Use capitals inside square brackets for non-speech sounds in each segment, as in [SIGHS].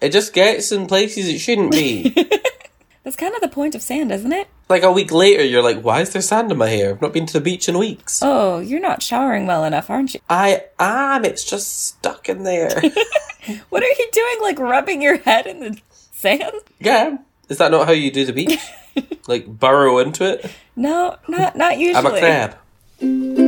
It just gets in places it shouldn't be. [LAUGHS] That's kind of the point of sand, isn't it? like a week later, you're like, why is there sand in my hair? I've not been to the beach in weeks. Oh, you're not showering well enough, aren't you? I am. It's just stuck in there. [LAUGHS] What are you doing? Like rubbing your head in the sand? yeah. Is that not how you do the beach? [LAUGHS] like burrow into it? No, not not usually. I'm a crab.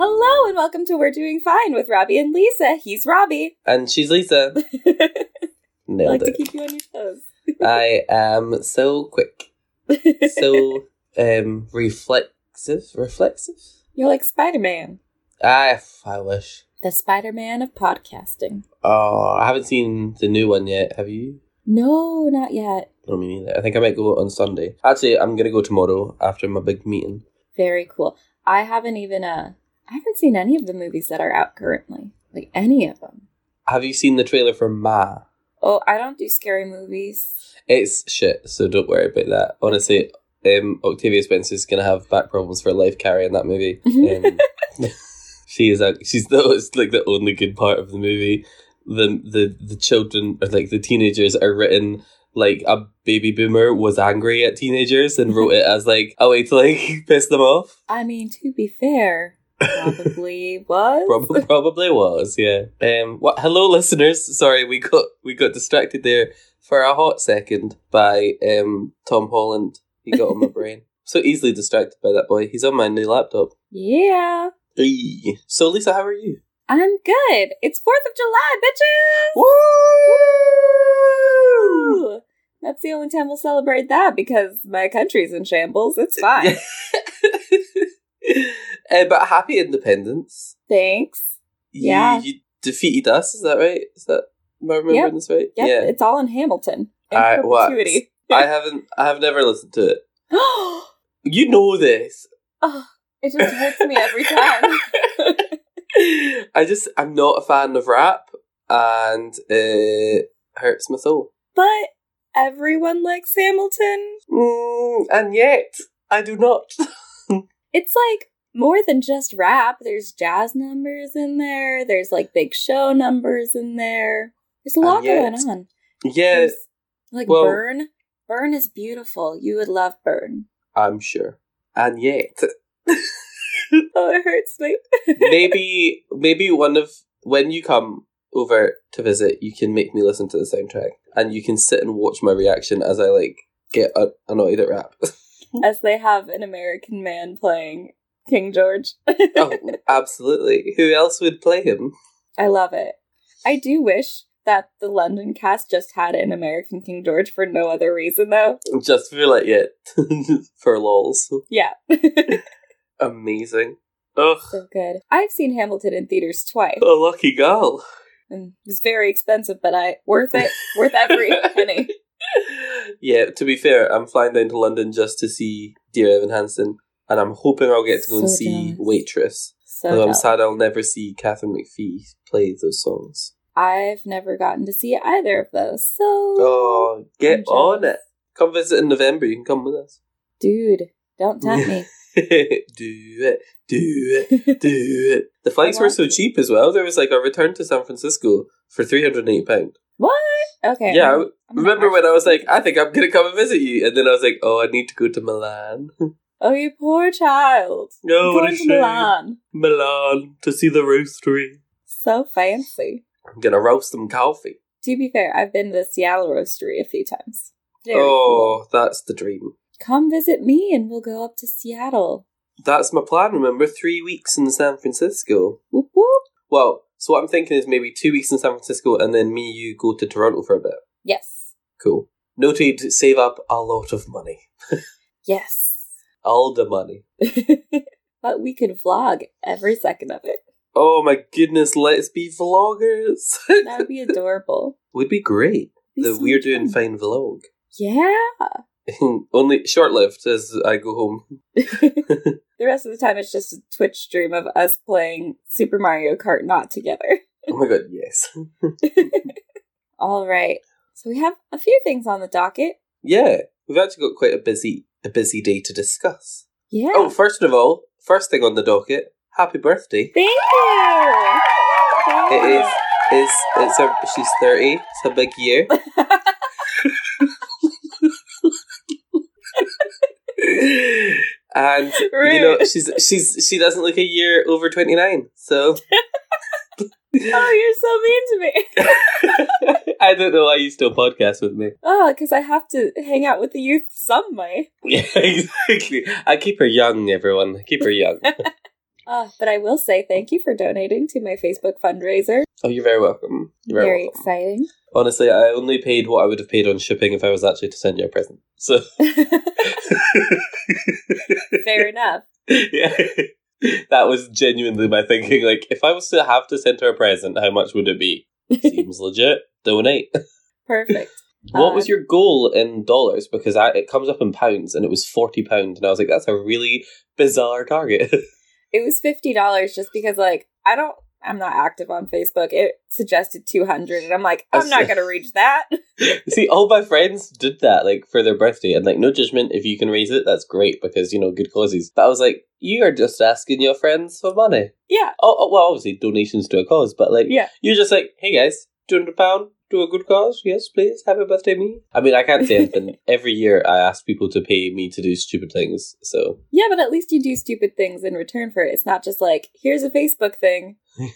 Hello and welcome to We're Doing Fine with Robbie and Lisa. He's Robbie. [LAUGHS] And she's Lisa. I Nailed like to keep you on your toes. [LAUGHS] I am so quick. So um reflexive. Reflexive? You're like Spider Man, I, I wish. the Spider Man of podcasting. Oh, I haven't seen the new one yet. Have you? No, not yet. No, me neither. I think I might go on Sunday. Actually, I'm gonna go tomorrow after my big meeting. Very cool. I haven't even uh I haven't seen any of the movies that are out currently. Like any of them. Have you seen the trailer for Ma? Oh, I don't do scary movies. It's shit, so don't worry about that. Honestly, um, Octavia Spencer's gonna have back problems for life carrying that movie. [LAUGHS] Um, [LAUGHS] she is a, she's the it's like the only good part of the movie. The the the children or like the teenagers are written like a baby boomer was angry at teenagers and wrote it as like a way to like [LAUGHS] piss them off. I mean, to be fair, probably was. Probably probably was, yeah. Um what hello listeners. Sorry, we got we got distracted there for a hot second by um Tom Holland. He got on my [LAUGHS] brain. So easily distracted by that boy. He's on my new laptop. Yeah. Eee. So Lisa, how are you? I'm good. It's 4th of July, bitches! Woo! That's the only time we'll celebrate that because my country's in shambles. It's fine. [LAUGHS] uh, [LAUGHS] but happy independence. Thanks. You, Yeah. You defeated us, is that right? Is that am I remembering Yep. this right? Yep, it's all in Hamilton. In I- what? perpetuity. [LAUGHS] I haven't I have never listened to it. [GASPS] oh, You know this. Oh, it just hurts me every time. [LAUGHS] I just I'm not a fan of rap and it hurts my soul. but everyone likes Hamilton. Mm, and yet I do not. It's like more than just rap. There's jazz numbers in there. There's like big show numbers in there. There's a And lot yet- going on. yeah, There's, like well- Burn. Burn is beautiful. You would love Burn. I'm sure. And yet [LAUGHS] Oh, it hurts me. [LAUGHS] maybe maybe one of when you come over to visit, you can make me listen to the soundtrack, and you can sit and watch my reaction as I like get annoyed at rap. [LAUGHS] [LAUGHS] As they have an American man playing King George. [LAUGHS] oh, absolutely. Who else would play him? I love it. I do wish that the London cast just had an American King George for no other reason, though. Just feel like it [LAUGHS] for lols. Yeah. Amazing. Ugh, so good. I've seen Hamilton in theaters twice. a lucky girl. And it was very expensive, but I worth it. worth every penny. Yeah, to be fair, I'm flying down to London just to see Dear Evan Hansen, and I'm hoping I'll get to go and see jealous. Waitress. So Although I'm sad I'll never see Katharine McPhee play those songs. I've never gotten to see either of those. So Oh, get on it. Come visit in November. You can come with us. dude, don't tempt me. [LAUGHS] do it, do it, do [LAUGHS] it. The flights were so cheap as well. There was like a return to San Francisco for £380. What? Okay. Yeah, I'm- I'm Remember when I was like, I think I'm going to come and visit you? And then I was like, oh, I need to go to Milan. [LAUGHS] Oh, you poor child. No, what a to shame. Milan. Milan to see the roastery. So fancy. I'm going to roast some coffee. To be fair, I've been to the Seattle Roastery a few times. Very oh, that's the dream. Come visit me and we'll go up to Seattle. That's my plan, remember? Three weeks in San Francisco. Whoop whoop. Well, so what I'm thinking is maybe two weeks in San Francisco and then me, you go to Toronto for a bit. Yes. Cool. Noted, save up a lot of money. Yes. [LAUGHS] All the money. [LAUGHS] but we can vlog every second of it. Oh my goodness, let's be vloggers. That would be adorable. [LAUGHS] Would be great. Be The so We're Doing fun. Fine vlog. Yeah. [LAUGHS] Only short lived as I go home. [LAUGHS] The rest of the time, it's just a Twitch stream of us playing Super Mario Kart not together. Oh my god, yes. [LAUGHS] All right. So we have a few things on the docket. yeah, we've actually got quite a busy a busy day to discuss. Yeah. Oh, first of all, first thing on the docket, happy birthday. Thank you. Thank It you. is is it's her she's thirty. It's a big year. And you know she's she's she doesn't look a year over twenty nine. So [LAUGHS] Oh, you're so mean to me. [LAUGHS] I don't know why you still podcast with me. Oh, because I have to hang out with the youth some way. [LAUGHS] Yeah, exactly. I keep her young, everyone. I keep her young. Ah, but I will say thank you for donating to my Facebook fundraiser. Oh, you're very welcome. You're very, Very welcome. exciting. Honestly, I only paid what I would have paid on shipping if I was actually to send you a present. So [LAUGHS] [LAUGHS] Fair enough. yeah. That was genuinely my thinking. Like, if I was to have to send her a present, how much would it be? Seems [LAUGHS] legit. Donate. Perfect. What Uh, was your goal in dollars? Because I, it comes up in pounds, and it was forty pound, and I was like, that's a really bizarre target. It was fifty dollars just because, like, I don't. I'm not active on Facebook. It suggested two hundred, and I'm like, I'm not gonna reach that. [LAUGHS] See, all my friends did that, like for their birthday, and like, no judgment. If you can raise it, that's great because you know good causes. But I was like, you are just asking your friends for money. yeah, Oh, oh well, obviously donations to a cause, but like, yeah. you're just like, hey guys, two hundred pound to a good cause. Yes, please. Happy birthday, me. I mean, I can't say anything. [LAUGHS] Every year, I ask people to pay me to do stupid things. So Yeah, but at least you do stupid things in return for it. It's not just like, here's a Facebook thing. [LAUGHS] for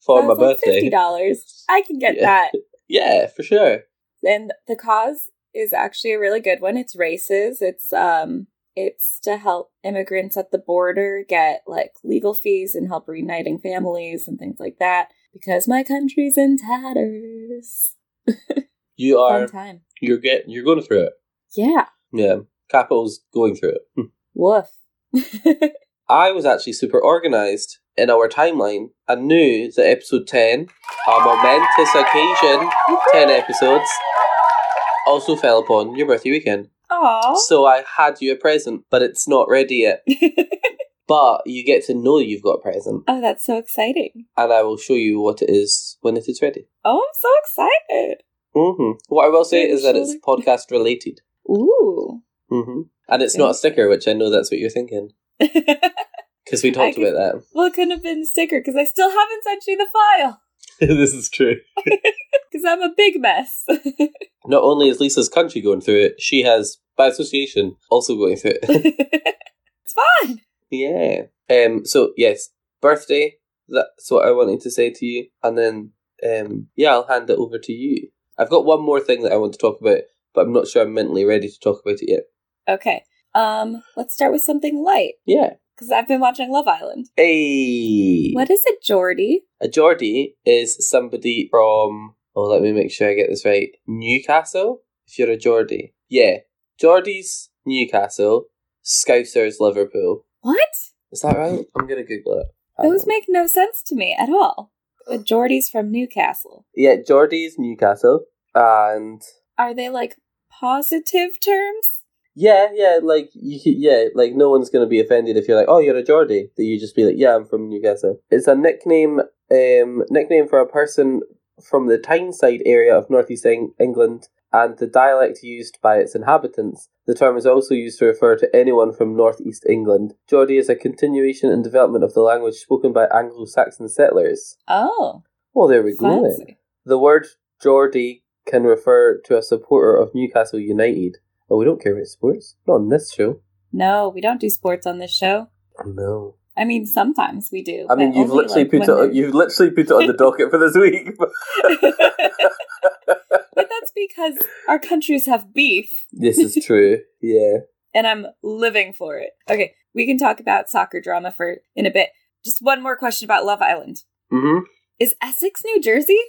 So my it's like birthday, Fifty dollars. I can get Yeah. that. [LAUGHS] yeah, for sure. And the cause is actually a really good one. It's RAICES. It's um it's to help immigrants at the border get like legal fees and help reuniting families and things like that. Because my country's in tatters. [LAUGHS] You are. Fun time. You're getting. You're going through it. Yeah. Yeah, Capital's going through it. Hmm. Woof. [LAUGHS] I was actually super organized in our timeline and knew that episode 10, a momentous occasion, 10 episodes, also fell upon your birthday weekend. Aww. So I had you a present, but it's not ready yet. [LAUGHS] But you get to know you've got a present, oh, that's so exciting. and I will show you what it is when it is ready. Oh, I'm so excited. hmm What I will say is that it's podcast related. Ooh. hmm And it's not a sticker, which I know that's what you're thinking. [LAUGHS] Because we talked about that. well, it couldn't have been a sticker because I still haven't sent you the file. [LAUGHS] [LAUGHS] this is true. Because I'm a big mess. Not only is Lisa's country going through it, she has, by association, also going through it. it's fine. Yeah. Um. So yes, birthday. That's what I wanted to say to you, and then um. Yeah, I'll hand it over to you. I've got one more thing that I want to talk about, but I'm not sure I'm mentally ready to talk about it yet. Okay. Um, let's start with something light Yeah. because I've been watching Love Island. Hey. What is it, Geordie? A Geordie is somebody from. Oh, let me make sure I get this right. Newcastle. If you're a Geordie, yeah. Geordie's Newcastle. Scousers Liverpool. What? Is that right? I'm gonna Google it. Hang Those on. make no sense to me at all. But Geordie's from Newcastle. Yeah, Geordie's Newcastle, and Are they like positive terms? yeah, yeah, like you, yeah, like no one's gonna be offended if you're like, oh, you're a Geordie. That you just be like, yeah, I'm from Newcastle. It's a nickname, um, nickname for a person from the Tyneside area of northeast Eng- England, and the dialect used by its inhabitants. The term is also used to refer to anyone from northeast England. Geordie is a continuation and development of the language spoken by Anglo-Saxon settlers. Oh, Well, there we go. then. fancy. The word Geordie can refer to a supporter of Newcastle United. Oh, we don't care about sports. Not on this show. No, we don't do sports on this show. No. I mean, sometimes we do. I mean, you've literally like, put it. On, you've literally put it on the [LAUGHS] docket for this week. [LAUGHS] [LAUGHS] but that's because our countries have beef, this is true. Yeah. and I'm living for it. Okay, we can talk about soccer drama for in a bit. Just one more question about Love Island. Mm-hmm. Is Essex New Jersey?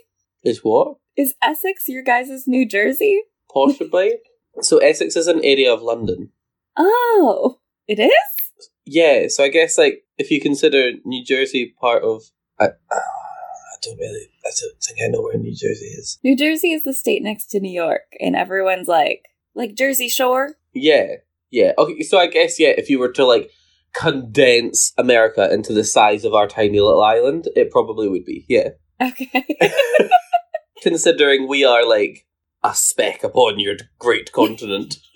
Is what? Is Essex your guys' New Jersey? Possibly. so Essex is an area of London. Oh, it is? Yeah. So I guess like if you consider New Jersey part of, I, uh, I don't really. I don't think I know where New Jersey is. New Jersey is the state next to New York, and everyone's like, like Jersey Shore? Yeah, yeah. Okay, so I guess yeah, if you were to like condense America into the size of our tiny little island, it probably would be. Yeah, Okay. [LAUGHS] [LAUGHS] considering we are like a speck upon your great continent. [LAUGHS]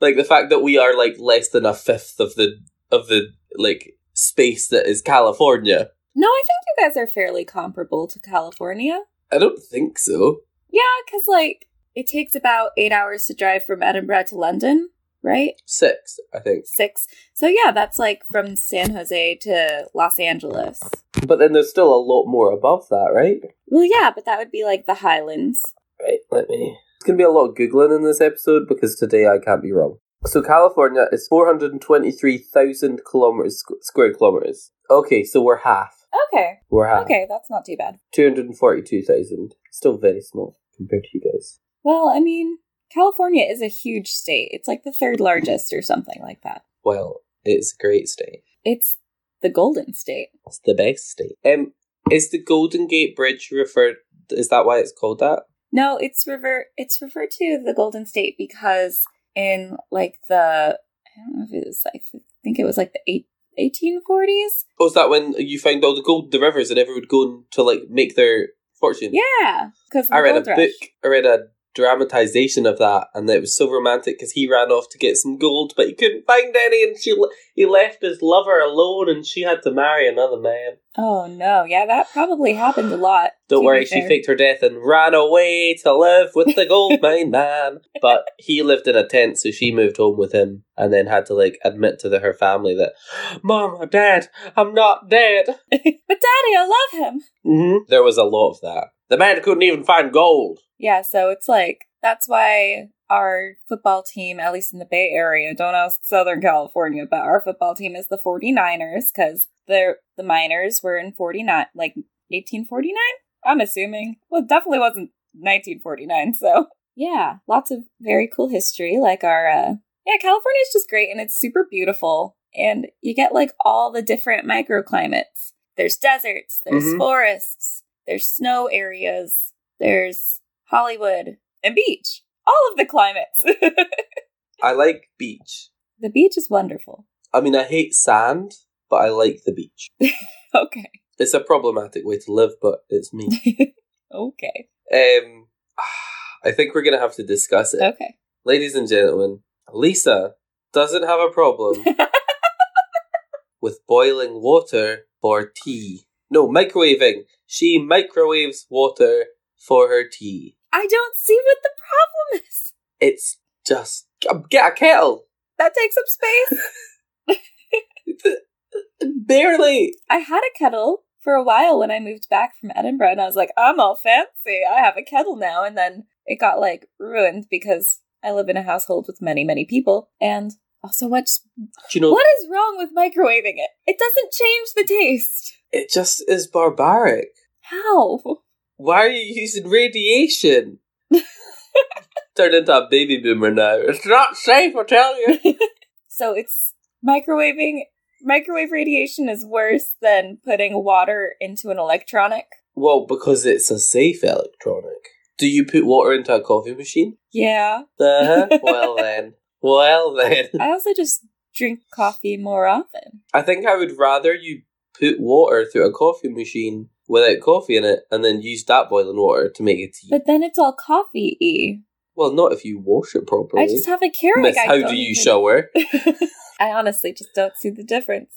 like the fact that we are like less than a fifth of the of the like space that is California. No, I think you guys are fairly comparable to California. I don't think so. Yeah, because, like, it takes about eight hours to drive from Edinburgh to London, right? Six, I think. Six. So, yeah, that's like from San Jose to Los Angeles. But then there's still a lot more above that, right? Well, yeah, but that would be like the Highlands. Right, let me. It's going to be a lot of Googling in this episode because today I can't be wrong. So California is 423,000 kilometers, square kilometers. Okay, so we're half. Okay. We're half. Okay, that's not too bad. 242,000. Still very small compared to you guys. Well, I mean, California is a huge state. It's like the third largest or something like that. Well, it's a great state. It's the Golden State. It's the best state. Um, is the Golden Gate Bridge referred? Is that why it's called that? No, it's refer it's referred to the Golden State because in like the I don't know if it was like I think it was like the eight, 1840s. Oh, is that when you found all the gold, the rivers, and everyone would go to like make their fortune? Yeah, because I read a book. I read a dramatization of that, and it was so romantic because he ran off to get some gold, but he couldn't find any, and she he left his lover alone, and she had to marry another man. Oh no, yeah, that probably happened a lot. Don't worry, she fair. faked her death and ran away to live with the gold [LAUGHS] mine man. But he lived in a tent, so she moved home with him, and then had to like admit to the, her family that, "Mom, I'm dead. I'm not dead." [LAUGHS] but Daddy, I love him. Mm-hmm. There was a lot of that. The man couldn't even find gold. Yeah, so it's like that's why our football team, at least in the Bay Area, don't ask Southern California, but our football team is the 49ers because the the miners were in 49 like 1849. I'm assuming. Well, it definitely wasn't 1949. So yeah, lots of very cool history. Like our uh, yeah, California is just great and it's super beautiful, and you get like all the different microclimates. There's deserts, there's Mhm. forests, there's snow areas, there's Hollywood and beach. All of the climates. [LAUGHS] I like beach. the beach is wonderful. I mean, I hate sand, but I like the beach. [LAUGHS] Okay. It's a problematic way to live, but it's me. [LAUGHS] okay. um, I think we're gonna have to discuss it, Okay. ladies and gentlemen. Lisa doesn't have a problem with boiling water for tea. No, microwaving. She microwaves water for her tea. I don't see what the problem is. It's just um, get a kettle. That takes up space. [LAUGHS] Barely. I had a kettle for a while when I moved back from Edinburgh, and I was like, I'm all fancy. I have a kettle now. And then it got like ruined because I live in a household with many, many people. And also, what's Do you know? what is wrong with microwaving it? It doesn't change the taste. It just is barbaric. How? Why are you using radiation? [LAUGHS] Turned into a baby boomer now. It's not safe, I tell you. [LAUGHS] So it's microwaving. Microwave radiation is worse than putting water into an electronic. well, because it's a safe electronic. Do you put water into a coffee machine? Yeah. Uh-huh. [LAUGHS] well then. Well then. I also just drink coffee more often. I think I would rather you put water through a coffee machine without coffee in it and then use that boiling water to make a tea. But then it's all coffee y. well, not if you wash it properly. I just have a Keurig. Miss, I how do you even- shower? [LAUGHS] [LAUGHS] I honestly just don't see the difference.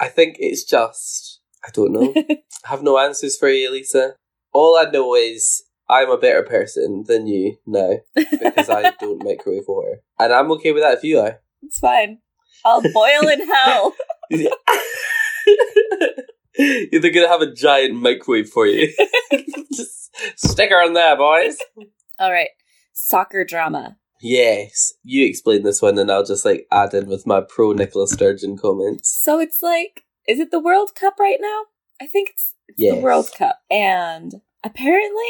I think it's just I don't know. I [LAUGHS] have no answers for you, Lisa. All I know is I'm a better person than you now because I don't microwave water, and I'm okay with that if you are. It's fine. I'll boil in hell. They're gonna have a giant microwave for you. [LAUGHS] Just stick her on there, boys. All right. Soccer drama. Yes, you explain this one, and I'll just like add in with my pro Nicola Sturgeon comments. So it's like, is it the World Cup right now? I think it's, it's Yes. the World Cup. And apparently,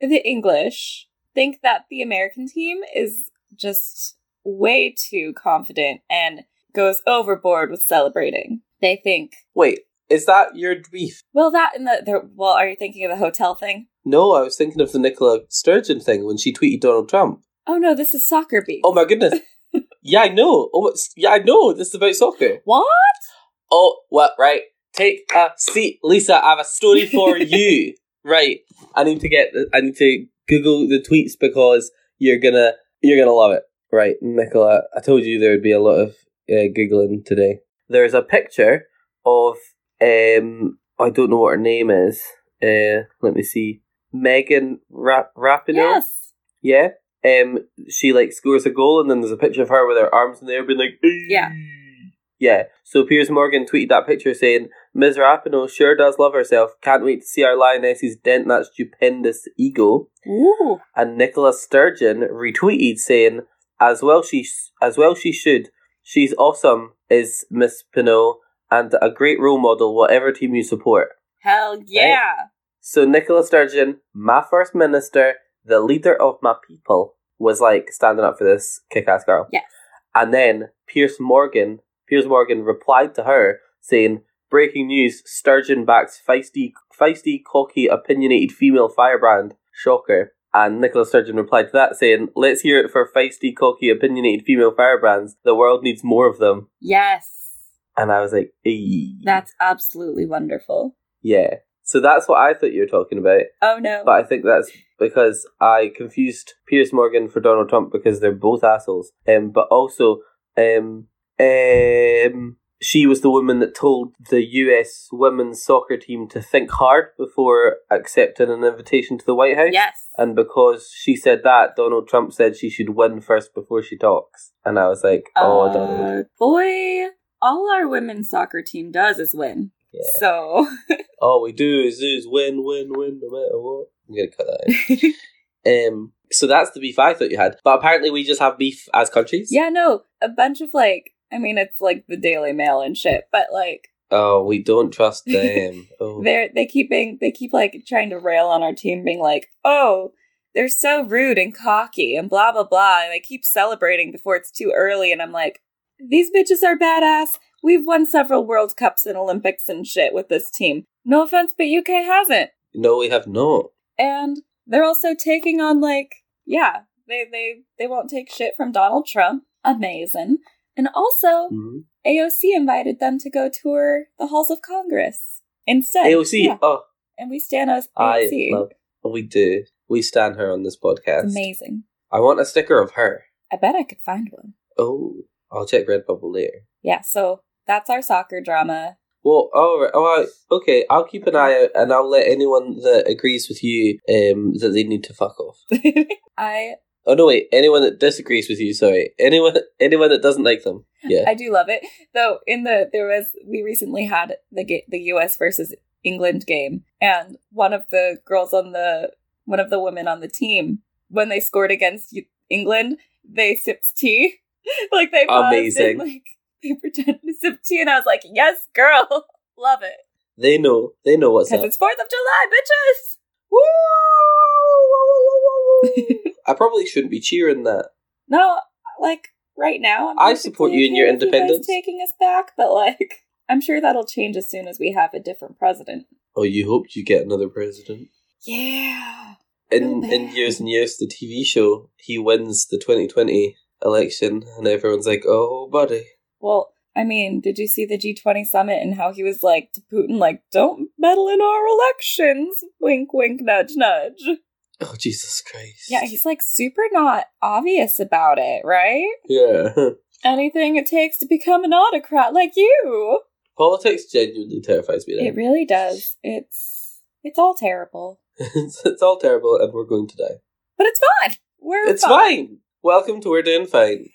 the English think that the American team is just way too confident and goes overboard with celebrating. They think, Wait, is that your beef? well, that and the, the well, are you thinking of the hotel thing? No, I was thinking of the Nicola Sturgeon thing when she tweeted Donald Trump. Oh no, this is soccer beef. Oh my goodness. [LAUGHS] yeah, I know. Oh, yeah, I know. This is about soccer. what? Oh, what? Right. Take a seat, Lisa. I have a story for [LAUGHS] you. Right. I need to get. I need to Google the tweets because you're gonna you're gonna love it. Right, Nicola, I told you there would be a lot of uh, googling today. There's a picture of um I don't know what her name is. Uh, let me see, Megan Ra- Rapinoe. Yes. Yeah. Um, she like scores a goal, and then there's a picture of her with her arms in the air, being like, Yeah. yeah. So Piers Morgan tweeted that picture saying, "Ms. Rapinoe sure does love herself. Can't wait to see our lionesses dent that stupendous ego." Ooh. And Nicola Sturgeon retweeted saying, "As well she as well she should. She's awesome, is Miss Rapinoe, and a great role model, whatever team you support." Hell yeah. So Nicola Sturgeon, my first minister, the leader of my people, was like standing up for this kick-ass girl. Yes. And then Piers Morgan, Piers Morgan replied to her saying, "Breaking news: Sturgeon backs feisty, feisty, cocky, opinionated female firebrand. Shocker." And Nicola Sturgeon replied to that saying, "Let's hear it for feisty, cocky, opinionated female firebrands. The world needs more of them." Yes. And I was like, "Eee." That's absolutely wonderful. yeah." So that's what I thought you were talking about. Oh no. But I think that's because I confused Piers Morgan for Donald Trump because they're both assholes. Um, but also, um, um, she was the woman that told the U.S. women's soccer team to think hard before accepting an invitation to the White House. yes. And because she said that, Donald Trump said she should win first before she talks. And I was like, oh, Donald. Uh, boy, all our women's soccer team does is win. Yeah. So [LAUGHS] All we do is, is win, win, win, no matter what. I'm to cut that out. Um, so that's the beef I thought you had. But apparently we just have beef as countries. yeah, no, a bunch of like, I mean, it's like the Daily Mail and shit, but like Oh, we don't trust [LAUGHS] them. Oh. they're they keep being they keep like trying to rail on our team, being like, oh. They're so rude and cocky and blah blah blah. And they keep celebrating before it's too early, and I'm like, these bitches are badass. We've won several World Cups and Olympics and shit with this team. No offense, but UK hasn't. No, we have not. and they're also taking on like yeah they they they won't take shit from donald trump amazing and also Mhm. aoc invited them to go tour the halls of congress instead AOC. yeah. Oh, and we stand as I aoc love. We do. We stand her on this podcast. it's amazing I want a sticker of her. i bet i could find one Oh, I'll check Redbubble later. yeah so that's our soccer drama Well, all right, all right, okay. I'll keep an eye out, and I'll let anyone that agrees with you um that they need to fuck off. [LAUGHS] i Oh no, wait. Anyone that disagrees with you, sorry. Anyone, anyone that doesn't like them. Yeah. I do love it. Though in the there was we recently had the ga- the US versus England game and one of the girls on the one of the women on the team when they scored against England, they sipped tea. [LAUGHS] like they Amazing. And, like they pretended to sip tea and I was like, "Yes, girl. [LAUGHS] love it." They know. They know what's up. it's 4th of July, bitches. [LAUGHS] I probably shouldn't be cheering that. no, like right now I'm I support you in your with you independence. taking us back, but like I'm sure that'll change as soon as we have a different president. Oh, you hoped you get another president. Yeah. In in years and years, the TV show he wins the 2020 election, and everyone's like, "Oh, buddy." Well, I mean, did you see the G20 summit and how he was like to Putin, like, don't meddle in our elections? Wink, wink, nudge, nudge. Oh, Jesus Christ. Yeah, he's like super not obvious about it, right? yeah. [LAUGHS] Anything it takes to become an autocrat like you. Politics genuinely terrifies me. Now. It really does. It's it's all terrible, [LAUGHS] it's, it's all terrible, and we're going to die. but it's fine. We're It's fine. Welcome to We're Doing Fine.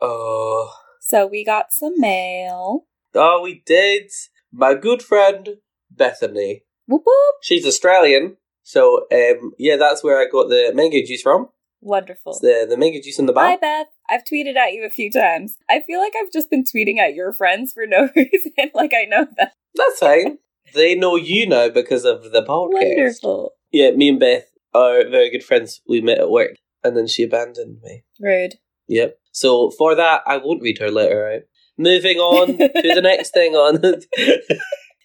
oh, [LAUGHS] [LAUGHS] So we got some mail. oh, we did. My good friend Bethany. Whoop whoop. She's Australian, so um, yeah, that's where I got the mango juice from. Wonderful. It's the the mango juice in the Hi. Beth. I've tweeted at you a few times. I feel like I've just been tweeting at your friends for no [LAUGHS] reason. like I know that. That's fine. they know you now because of the podcast. Wonderful. Yeah, me and Beth are very good friends. We met at work, and then she abandoned me. Rude. Yep. So for that, I won't read her letter out. Moving on to the [LAUGHS] next thing on. [LAUGHS]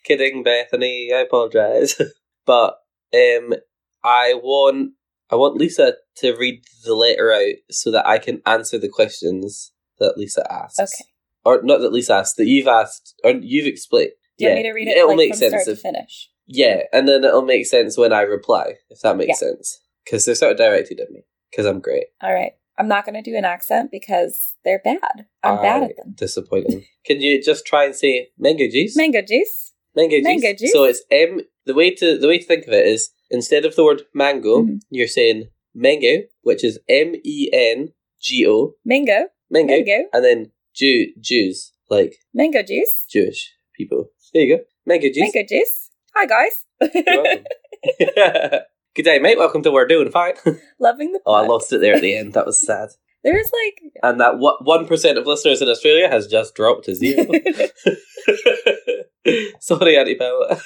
Kidding, Bethany. I apologize, [LAUGHS] but um, I want I want Lisa to read the letter out so that I can answer the questions that Lisa asks. Okay. Or not that Lisa asked, that you've asked, or you've explained. Do you yeah, want me to read it it'll like, make sense if finish? yeah, and then it'll make sense when I reply, if that makes Yeah. sense. Because they're sort of directed at me, because I'm great. All right. I'm not going to do an accent because they're bad. I'm bad at them. Disappointing. [LAUGHS] Can you just try and say mango juice? Mango juice. mango juice. mango juice. So it's M. The way to the way to think of it is instead of the word mango, Mhm. you're saying mango, which is M E N G O, Mango. mango, Mango. and then Jew Jews like Mango juice. Jewish people. There you go. Mango juice. Mango juice. Hi, guys. [LAUGHS] [LAUGHS] Good day, mate. Welcome to We're Doing Fine. [LAUGHS] Loving the Oh, I lost it there at the end. That was [LAUGHS] sad. There's like And that one percent of listeners in Australia has just dropped to zero. [LAUGHS] Sorry, Auntie Pamela.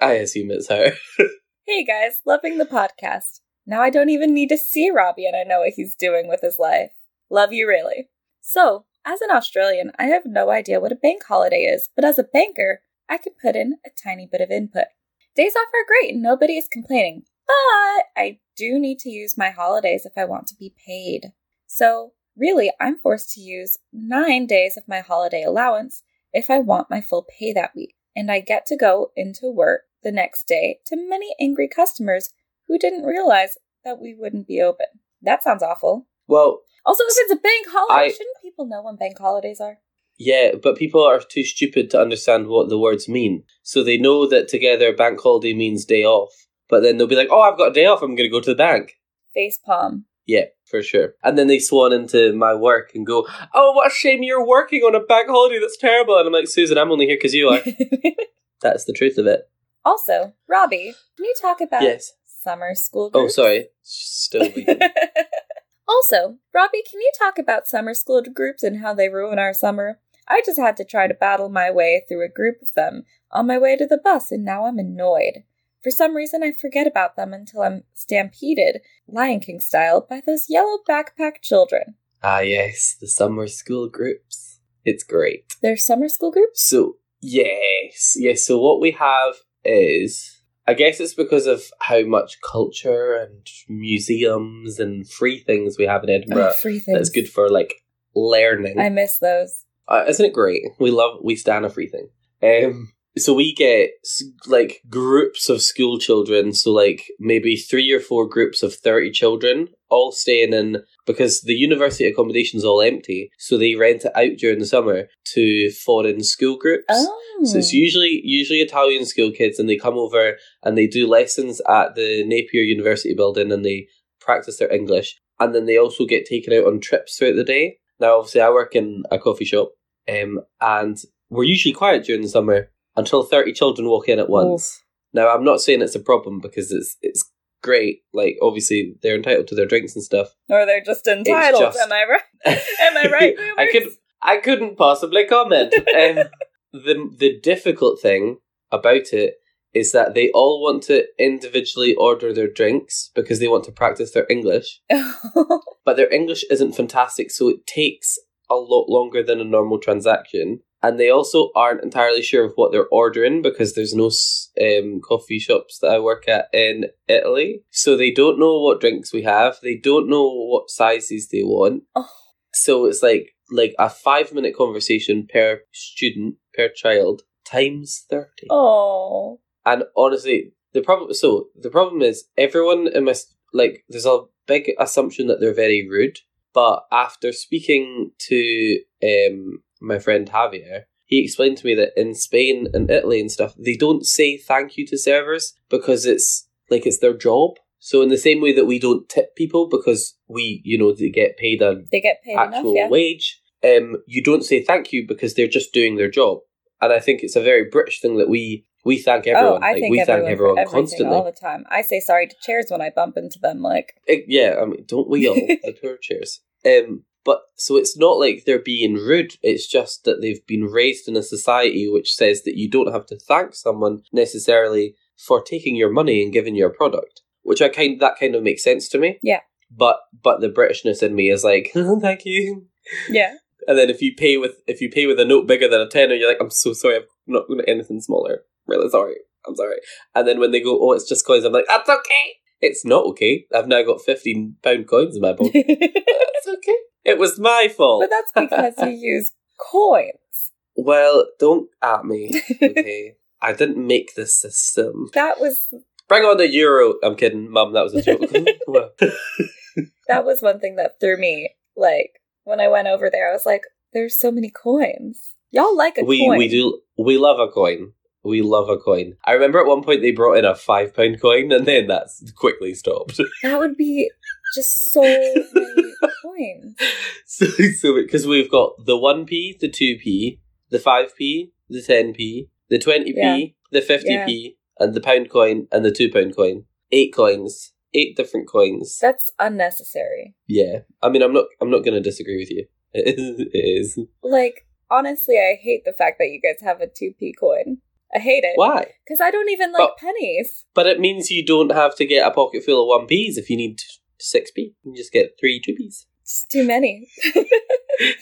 I assume it's her. Hey guys, loving the podcast. Now I don't even need to see Robbie and I know what he's doing with his life. Love you really. So, as an Australian, I have no idea what a bank holiday is, but as a banker, I can put in a tiny bit of input. Days off are great and nobody is complaining, but I do need to use my holidays if I want to be paid. So, really, I'm forced to use nine days of my holiday allowance if I want my full pay that week, and I get to go into work the next day to many angry customers who didn't realize that we wouldn't be open. That sounds awful. Well, Also, if it's a bank holiday, I- shouldn't people know when bank holidays are? Yeah, but people are too stupid to understand what the words mean. So they know that together bank holiday means day off. But then they'll be like, oh, I've got a day off. I'm going to go to the bank. Face palm. Yeah, for sure. And then they swan into my work and go, oh, what a shame you're working on a bank holiday. That's terrible. And I'm like, Susan, I'm only here because you are. [LAUGHS] That's the truth of it. also, Robbie, can you talk about Yes. summer school Oh, sorry. Still [LAUGHS] also, Robbie, can you talk about summer school groups and how they ruin our summer? I just had to try to battle my way through a group of them on my way to the bus, and now I'm annoyed. For some reason, I forget about them until I'm stampeded, Lion King style, by those yellow backpack children. ah, yes, the summer school groups. It's great. They're summer school groups? So, yes, yes. So, what we have is, I guess it's because of how much culture and museums and free things we have in Edinburgh Oh, free things. that's good for like learning. I miss those. Uh, isn't it great? We love, we stand a free thing. Um, so we get like groups of school children, so like maybe three or four groups of 30 children, all staying in because the university accommodation is all empty. So they rent it out during the summer to foreign school groups. Oh. So it's usually usually Italian school kids, and they come over and they do lessons at the Napier University building, and they practice their English, and then they also get taken out on trips throughout the day. Now, obviously, I work in a coffee shop, um, and we're usually quiet during the summer until thirty children walk in at once. Now, I'm not saying it's a problem because it's it's great. Like, obviously, they're entitled to their drinks and stuff. Or they're just entitled. just- Am I right? Am I [LAUGHS] right, I could I couldn't possibly comment. [LAUGHS] um, the the difficult thing about it is that they all want to individually order their drinks because they want to practice their English, [LAUGHS] but their English isn't fantastic, so it takes a lot longer than a normal transaction. And they also aren't entirely sure of what they're ordering because there's no um, coffee shops that I work at in Italy. So they don't know what drinks we have. They don't know what sizes they want. Oh. So it's like like a five minute conversation per student per child times thirty. oh. And honestly, the problem so the problem is everyone in my like there's a big assumption that they're very rude. But after speaking to um my friend Javier, he explained to me that in Spain and Italy and stuff, they don't say thank you to servers because it's like it's their job. So in the same way that we don't tip people because we, you know, they get paid a They get paid actual enough, yeah. wage, um, you don't say thank you because they're just doing their job. And I think it's a very British thing that we we thank everyone. Oh, I like, think we everyone, thank everyone constantly. all the time. I say sorry to chairs when I bump into them. Like, Eh, yeah, I mean, don't we all [LAUGHS] poor chairs? Um, but so it's not like they're being rude. It's just that they've been raised in a society which says that you don't have to thank someone necessarily for taking your money and giving you a product. Which I kind that kind of makes sense to me. Yeah. But but the Britishness in me is like, [LAUGHS] thank you. yeah, And then if you pay with if you pay with a note bigger than a tenner, you're like, I'm so sorry, I'm not going to anything smaller. Really sorry. I'm sorry. And then when they go, oh, it's just coins, I'm like, that's okay. It's not okay. I've now got fifteen pound coins in my pocket. [LAUGHS] It's okay. It was my fault. but that's because you [LAUGHS] use coins. well, don't at me. [LAUGHS] Okay. I didn't make the system. That was Bring on the euro. I'm kidding, Mum. That was a joke. That was one thing that threw me. Like when I went over there, I was like, "There's so many coins. Y'all like a we coin? we do we love a coin. We love a coin. I remember at one point they brought in a five pound coin, and then that's quickly stopped. [LAUGHS] That would be just so many [LAUGHS] coins. so so because we've got the one p, the two p, the five p, the ten p, the twenty p, Yeah. the fifty p, and the pound coin and the two pound coin. Eight coins. Eight different coins. That's unnecessary. Yeah, I mean, I'm not. I'm not going to disagree with you. It is. [LAUGHS] It is. Like honestly, I hate the fact that you guys have a two p coin. I hate it Why? because I don't even like But- pennies. But it means you don't have to get a pocket full of one p's if you need six p. You can just get three two p's. It's too many. [LAUGHS]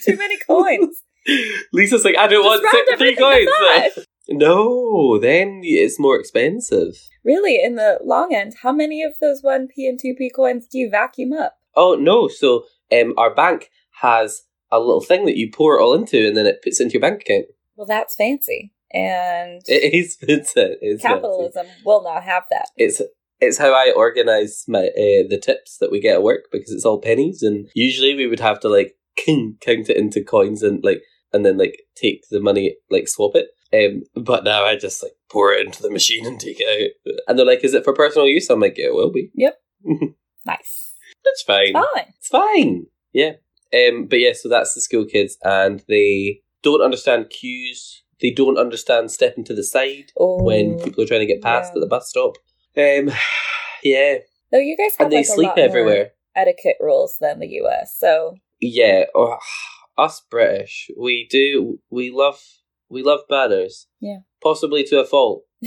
too many coins. [LAUGHS] Lisa's like, I don't Just want six, three coins. no, then it's more expensive. Really, in the long end, how many of those one p and two p coins do you vacuum up? Oh no! So um, our bank has a little thing that you pour it all into, and then it puts it into your bank account. Well, that's fancy, and It is Vincent. [LAUGHS] It's fancy. capitalism will not have that. It's it's how I organize my uh, the tips that we get at work because it's all pennies, and usually we would have to like count it into coins and like and then like take the money like swap it. Um, but now I just like pour it into the machine and take it out. And they're like, "Is it for personal use?" I'm like, "Yeah, it will be. Yep. [LAUGHS] nice. That's fine. Fine. It's fine." Yeah. Um, but yeah, so that's the school kids, and they don't understand queues. They don't understand stepping to the side Oh, when people are trying to get past yeah. at the bus stop. Um, [SIGHS] yeah, no, you guys have and they like, a sleep everywhere. etiquette rules than the U.S. So Yeah, oh, [SIGHS] us British, we do. We love. We love manners. Yeah. Possibly to a fault. [LAUGHS]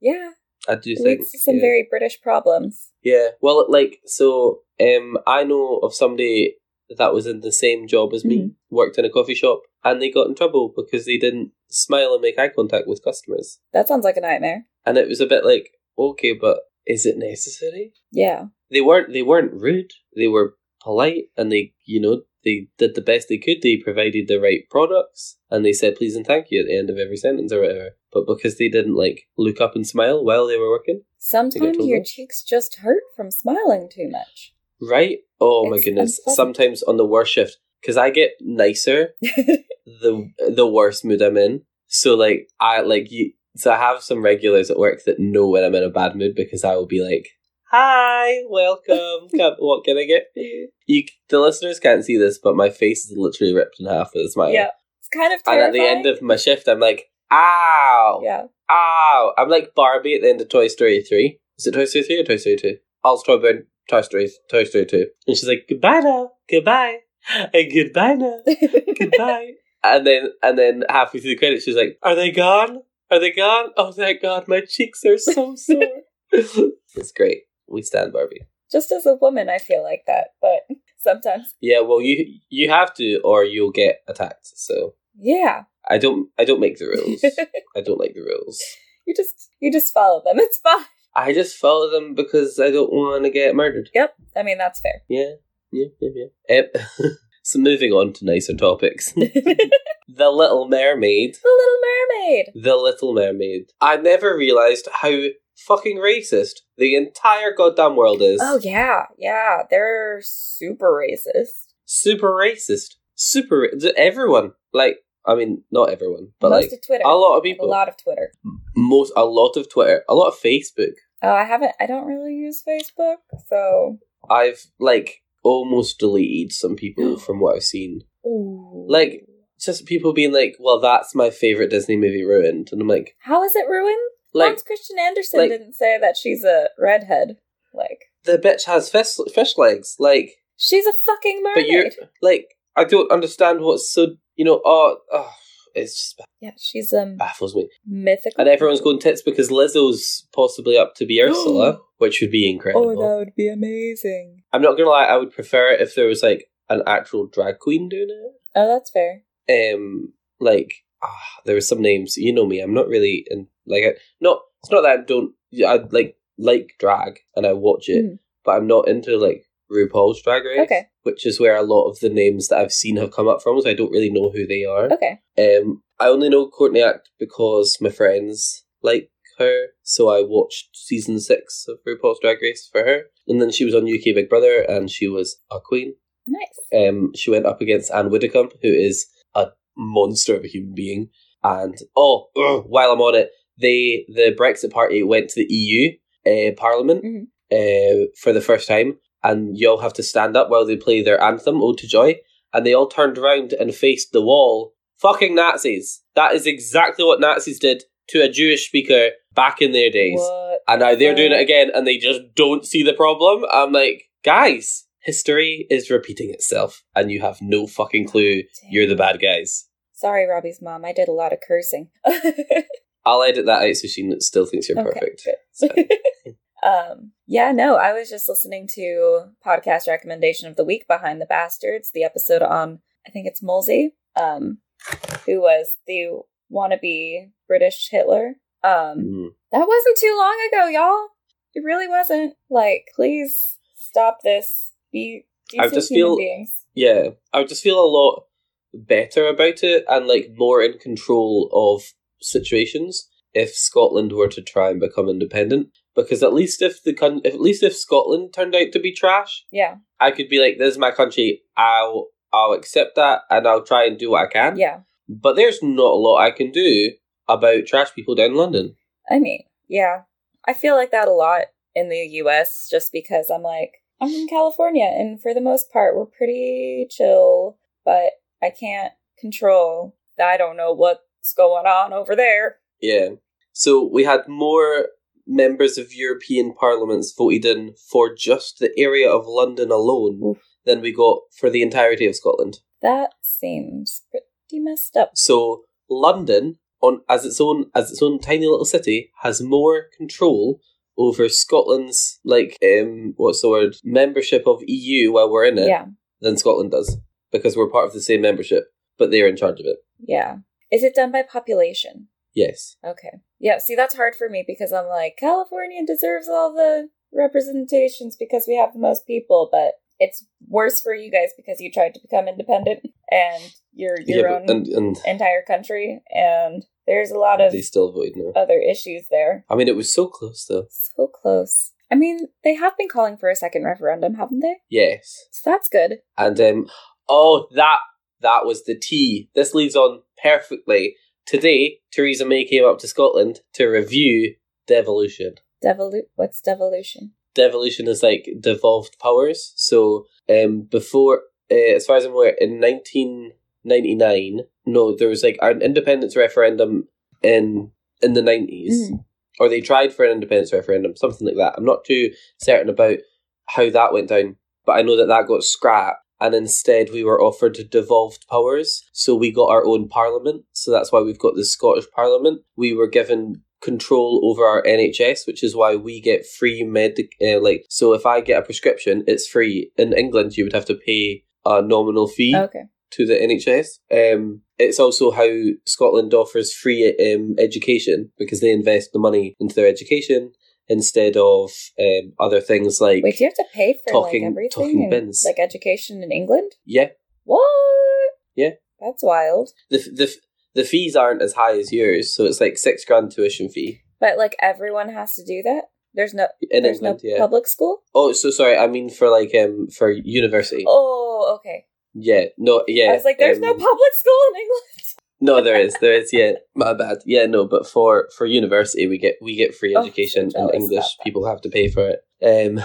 yeah, I do it think. some yeah. very British problems. Yeah. Well, like so. Um, I know of somebody that was in the same job as me, Mm-hmm. worked in a coffee shop, and they got in trouble because they didn't smile and make eye contact with customers. That sounds like a nightmare. And it was a bit like, okay, but is it necessary? Yeah, They weren't. They weren't rude. They were polite, and they, you know, they did the best they could. They provided the right products, and they said please and thank you at the end of every sentence or whatever. But because they didn't like look up and smile while they were working, sometimes your cheeks just hurt from smiling too much. Right? Oh my It's goodness! unpleasant. Sometimes on the worst shift, because I get nicer [LAUGHS] the the worse mood I'm in. So like I like you. So I have some regulars at work that know when I'm in a bad mood because I will be like, "Hi, welcome. [LAUGHS] Come, what can I get for you?" You, the listeners can't see this, but my face is literally ripped in half with a smile. yeah, it's kind of And at the end of my shift, I'm like, "Ow, yeah, ow!" I'm like Barbie at the end of Toy Story three. Is it Toy Story three or Toy Story two? I'll stop in Toy Story, Toy Story two. And she's like, "Goodbye now, goodbye, [LAUGHS] and goodbye now." [LAUGHS] goodbye. and then and then halfway through the credits, she's like, "Are they gone? Are they gone? Oh, thank God, my cheeks are so [LAUGHS] sore." it's great. We stand Barbie. just as a woman, I feel like that, but sometimes, Yeah, well, you you have to, or you'll get attacked. So yeah, I don't I don't make the rules. I don't like the rules. you just you just follow them. It's fine. I just follow them because I don't want to get murdered. Yep, I mean that's fair. Yeah, yeah, yeah, yeah. Um, [LAUGHS] so moving on to nicer topics. the [LAUGHS] the Little Mermaid. The Little Mermaid. The Little Mermaid. I never realized how fucking racist the entire goddamn world is. Oh yeah, yeah, they're super racist. Super racist. Super. ra- Everyone. Like, I mean, not everyone, but Most like of Twitter. a lot of people, a lot of Twitter. Most, a lot of Twitter, a lot of Facebook. Oh, I haven't. I don't really use Facebook, so. I've like almost deleted some people [GASPS] from what I've seen. Ooh. Like- Just people being like, "Well, that's my favorite Disney movie ruined," and I'm like, how is it ruined? like Hans Christian Andersen like- didn't say that she's a redhead. Like the bitch has fish fish legs, like. she's a fucking mermaid. But you're like, I don't understand what's so you know. Oh, oh it's just yeah, she's um baffles me. mythical. And everyone's going tits because Lizzo's possibly up to be [GASPS] Ursula, which would be incredible. Oh, that would be amazing. I'm not gonna lie, I would prefer it if there was like an actual drag queen doing it. Oh, that's fair. Um, like ah, there were some names. You know me, I'm not really in like I, not. It's not that I don't. I like like drag and I watch it, Mhm. but I'm not into like RuPaul's Drag Race. Okay. Which is where a lot of the names that I've seen have come up from, so I don't really know who they are. Okay. Um, I only know Courtney Act because my friends like her, so I watched season six of RuPaul's Drag Race for her. And then she was on UK Big Brother, and she was a queen. Nice. Um, she went up against Anne Widdecombe, who is a monster of a human being. And oh, ugh, while I'm on it, they the Brexit Party went to the EU uh, Parliament Mhm. uh, for the first time, and you all have to stand up while they play their anthem, "Ode to Joy," and they all turned around and faced the wall. Fucking Nazis! That is exactly what Nazis did to a Jewish speaker back in their days, What? and now they're doing it again, and they just don't see the problem. I'm like, guys, history is repeating itself, and you have no fucking clue you're the bad guys. Sorry, Robbie's mom. I did a lot of cursing. [LAUGHS] I'll edit that out so she still thinks you're Okay, perfect. [LAUGHS] Um, yeah, no, I was just listening to podcast recommendation of the week behind the bastards, the episode on I think it's Mosley, um, who was the wannabe British Hitler. Um, Mm. that wasn't too long ago, y'all. It really wasn't. Like, please stop this. Be I just feel- beings. Yeah, I would just feel a lot better about it and like more in control of situations if Scotland were to try and become independent. Because at least if the coun- if, at least if Scotland turned out to be trash, Yeah, I could be like, "This is my country. I'll I'll accept that and I'll try and do what I can." yeah. But there's not a lot I can do about trash people down in London. I mean, yeah. I feel like that a lot in the US just because I'm like, I'm from California and for the most part we're pretty chill, but I can't control. I don't know what's going on over there. Yeah. So we had more members of European parliaments voted in for just the area of London alone Oof. than we got for the entirety of Scotland. That seems pretty messed up. So London, on as its own as its own tiny little city, has more control over Scotland's like um what's the word membership of EU while we're in it Yeah, than Scotland does because we're part of the same membership, but they're in charge of it. yeah. Is it done by population? Yes. Okay. Yeah, see, that's hard for me because I'm like, California deserves all the representations because we have the most people, but it's worse for you guys because you tried to become independent and you're your yeah, own and and entire country, and there's a lot of they still no. other issues there. I mean, it was so close though. So close. I mean, they have been calling for a second referendum, haven't they? Yes. So that's good. And um, oh, that that was the tea. This leads on perfectly. Today, Theresa May came up to Scotland to review devolution. Devolu- what's devolution? Devolution is like devolved powers. So, um, before, uh, as far as I'm aware, in 1999, no, there was like an independence referendum in in the 90s, Mm. or they tried for an independence referendum, something like that. I'm not too certain about how that went down, but I know that that got scrapped. And instead, we were offered devolved powers. So we got our own parliament. So that's why we've got the Scottish Parliament. We were given control over our NHS, which is why we get free med. Uh, like, so if I get a prescription, it's free. In England, you would have to pay a nominal fee Okay. to the NHS. Um, it's also how Scotland offers free um, education because they invest the money into their education instead of um, other things like Wait, do you have to pay for Talking- like everything? talking in, bins. Like education in England? yeah What? Yeah. That's wild. the the the fees aren't as high as yours, so it's like six grand tuition fee But like everyone has to do that? There's no in there's England. no yeah. public school? oh, so sorry. I mean for like um for university. Oh, okay. Yeah. No. Yeah. I was like, there's no um, public school in England. [LAUGHS] No, there is. There is. Yeah, my bad. Yeah, no, but for for university, we get we get free Oh, education, so and English people have to pay for it. Um,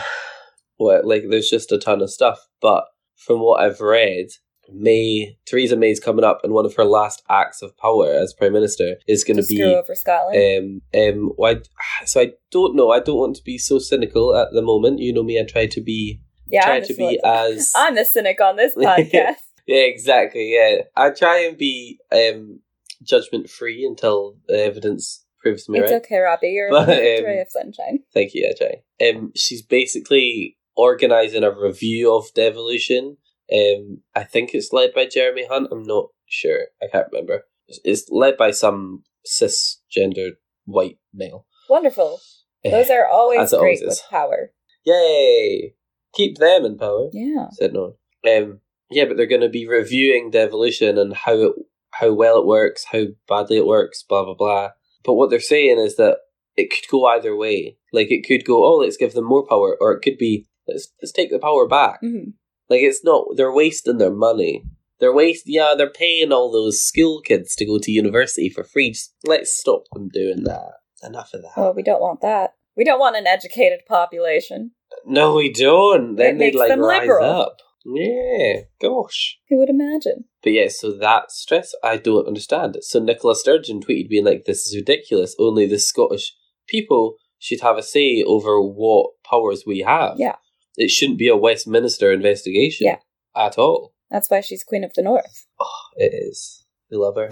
what like there's just a ton of stuff. But from what I've read, May Theresa May's coming up, and one of her last acts of power as prime minister is going To be screw over Scotland. um um. Why? So I don't know. I don't want to be so cynical at the moment. You know me. I try to be yeah, try I'm to be [LAUGHS] as I'm the cynic on this [LAUGHS] podcast. Yeah, exactly. Yeah, I try and be um judgment free until the evidence proves me it's right. okay, Robbie. You're But, a perfect um, ray of sunshine. Thank you, I try. Um, she's basically organizing a review of devolution. Um, I think it's led by Jeremy Hunt. I'm not sure. I can't remember. It's- It's led by some cisgendered white male. Wonderful. Eh, Those are always great always with power. Yay! Keep them in power. Yeah. said no. Um, yeah, but they're going to be reviewing devolution and how it, how well it works, how badly it works, blah blah blah. But what they're saying is that it could go either way. Like it could go, oh, let's give them more power, or it could be, let's let's take the power back. Mhm. Like it's not they're wasting their money. They're waste yeah, they're paying all those school kids to go to university for free. Just let's stop them doing that. Enough of that. Oh, we don't want that. We don't want an educated population. No, we don't. Then It they'd like rise liberal. up. Yeah, gosh. Who would imagine? But yeah, so that stress I don't understand. So Nicola Sturgeon tweeted being like, This is ridiculous. Only the Scottish people should have a say over what powers we have. Yeah. It shouldn't be a Westminster investigation Yeah. at all. That's why she's Queen of the North. Oh, it is. We love her.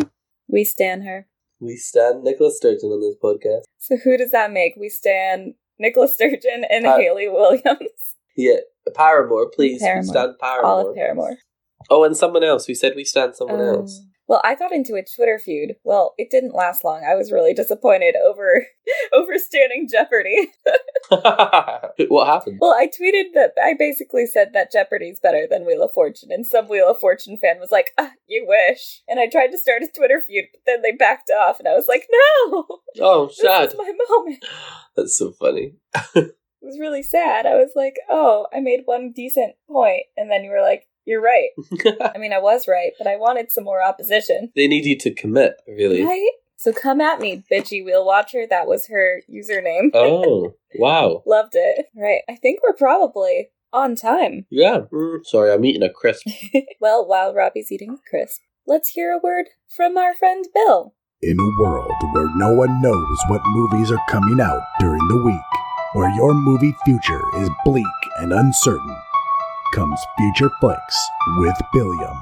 We stand her. We stand Nicola Sturgeon on this podcast. So who does that make? We stand Nicola Sturgeon and Uh, Hayley Williams. Yeah. Paramore, please. We Paramore. stand Paramore. Olive Paramore. Oh, and someone else. We said we stand someone Um, else. Well, I got into a Twitter feud. Well, it didn't last long. I was really disappointed over [LAUGHS] over standing Jeopardy. [LAUGHS] [LAUGHS] what happened? Well, I tweeted that I basically said that Jeopardy's better than Wheel of Fortune, and some Wheel of Fortune fan was like, ah, "You wish." And I tried to start a Twitter feud, but then they backed off, and I was like, "No, Oh, this sad. is my moment." That's so funny. It was really sad. I was like, "Oh, I made one decent point," and then you were like, "You're right." [LAUGHS] I mean, I was right, but I wanted some more opposition. they need you to commit, really. Right? So come at me, bitchy wheel watcher. That was her username. Oh, [LAUGHS] wow. Loved it. Right. I think we're probably on time. Yeah. Mm, sorry, I'm eating a crisp. [LAUGHS] well, while Robbie's eating a crisp, let's hear a word from our friend Bill. In a world where no one knows what movies are coming out during the week, where your movie future is bleak and uncertain, comes Future Flicks with Billiam.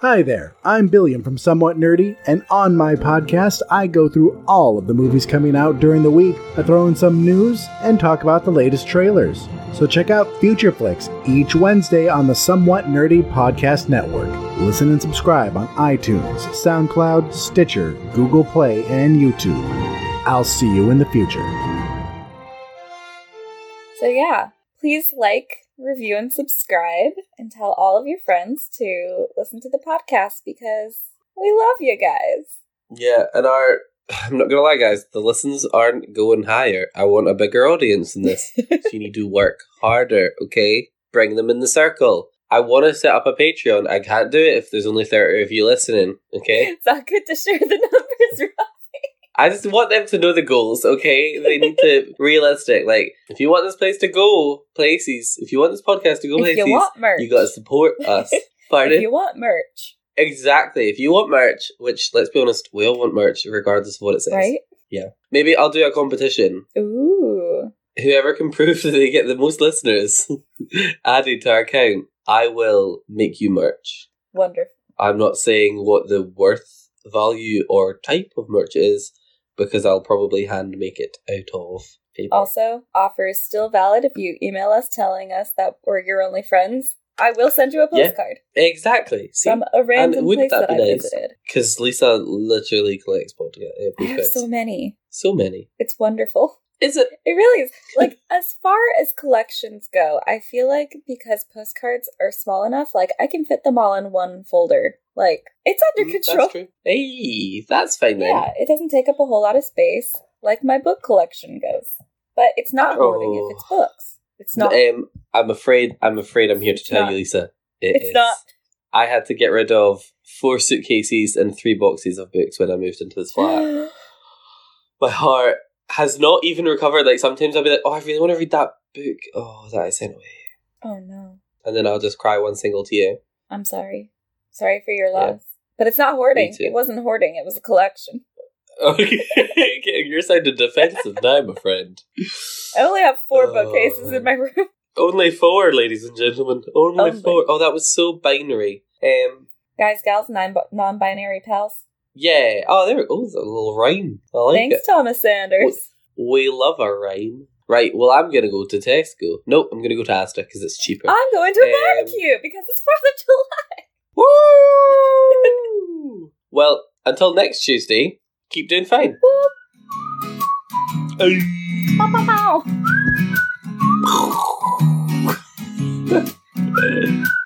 Hi there, I'm Billiam from Somewhat Nerdy, and on my podcast, I go through all of the movies coming out during the week. I throw in some news and talk about the latest trailers. So check out Future Flicks each Wednesday on the Somewhat Nerdy Podcast Network. Listen and subscribe on iTunes, SoundCloud, Stitcher, Google Play, and YouTube. I'll see you in the future. So, yeah, please like, review, and subscribe, and tell all of your friends to listen to the podcast because we love you guys. Yeah, and our. I'm not gonna lie, guys. The listens aren't going higher. I want a bigger audience than this. [LAUGHS] so you need to work harder, okay? Bring them in the circle. I want to set up a Patreon. I can't do it if there's only 30 of you listening, okay? it's not good to share the [LAUGHS] numbers, Rob. I just want them to know the goals, okay? They need to [LAUGHS] realistic. Like, if you want this place to go places, if you want this podcast to go If places, you want merch, you got to support us. [LAUGHS] if you want merch, exactly. If you want merch, which let's be honest, we all want merch regardless of what it says. right? Yeah. Maybe I'll do a competition. Ooh. Whoever can [LAUGHS] prove that they get the most listeners added to our account, I will make you merch. Wonderful. I'm not saying what the worth, value, or type of merch is because I'll probably hand make it out of paper. Also, offer is still valid if you email us telling us that we're your only friends. I will send you a postcard. Yeah. exactly. See, from a random place that that, I nice? visited. because Lisa literally collects podcast. Uh, I have so many. so many. It's wonderful. Is it? It really is. Like, as far as collections go, I feel like because postcards are small enough, like, I can fit them all in one folder. Like, it's under Mm, control. That's true. Hey, that's fine then. Yeah, it doesn't take up a whole lot of space, like my book collection goes. But it's not hoarding Oh. if it's books. It's not. Um, I'm afraid. I'm afraid. I'm here to tell not. you, Lisa. it It's is. not. I had to get rid of four suitcases and three boxes of books when I moved into this flat. [GASPS] My heart has not even recovered. Like sometimes I'll be like, "Oh, I really want to read that book." Oh, that I sent away, oh no. and then I'll just cry one single tear. I'm sorry. Sorry for your Yeah. loss. But it's not hoarding. It wasn't hoarding, it was a collection. [LAUGHS] Okay, you're sounding defensive now, my friend. I only have four Oh, bookcases in my room. [LAUGHS] Only four, ladies and gentlemen. Only, Only. four. Oh, that was so binary. Um, Guys, gals, non binary pals. Yeah. Oh, there it goes. A little rhyme. I like Thanks, it. Thomas Sanders. We love a rhyme. Right. Well, I'm gonna go to Tesco. Nope, I'm gonna go to Asda because it's cheaper. I'm going to a Um, barbecue because it's 4th of [LAUGHS] July. Woo! well, until next Tuesday, keep doing fine. Whoop. Bow, bow, bow. [LAUGHS]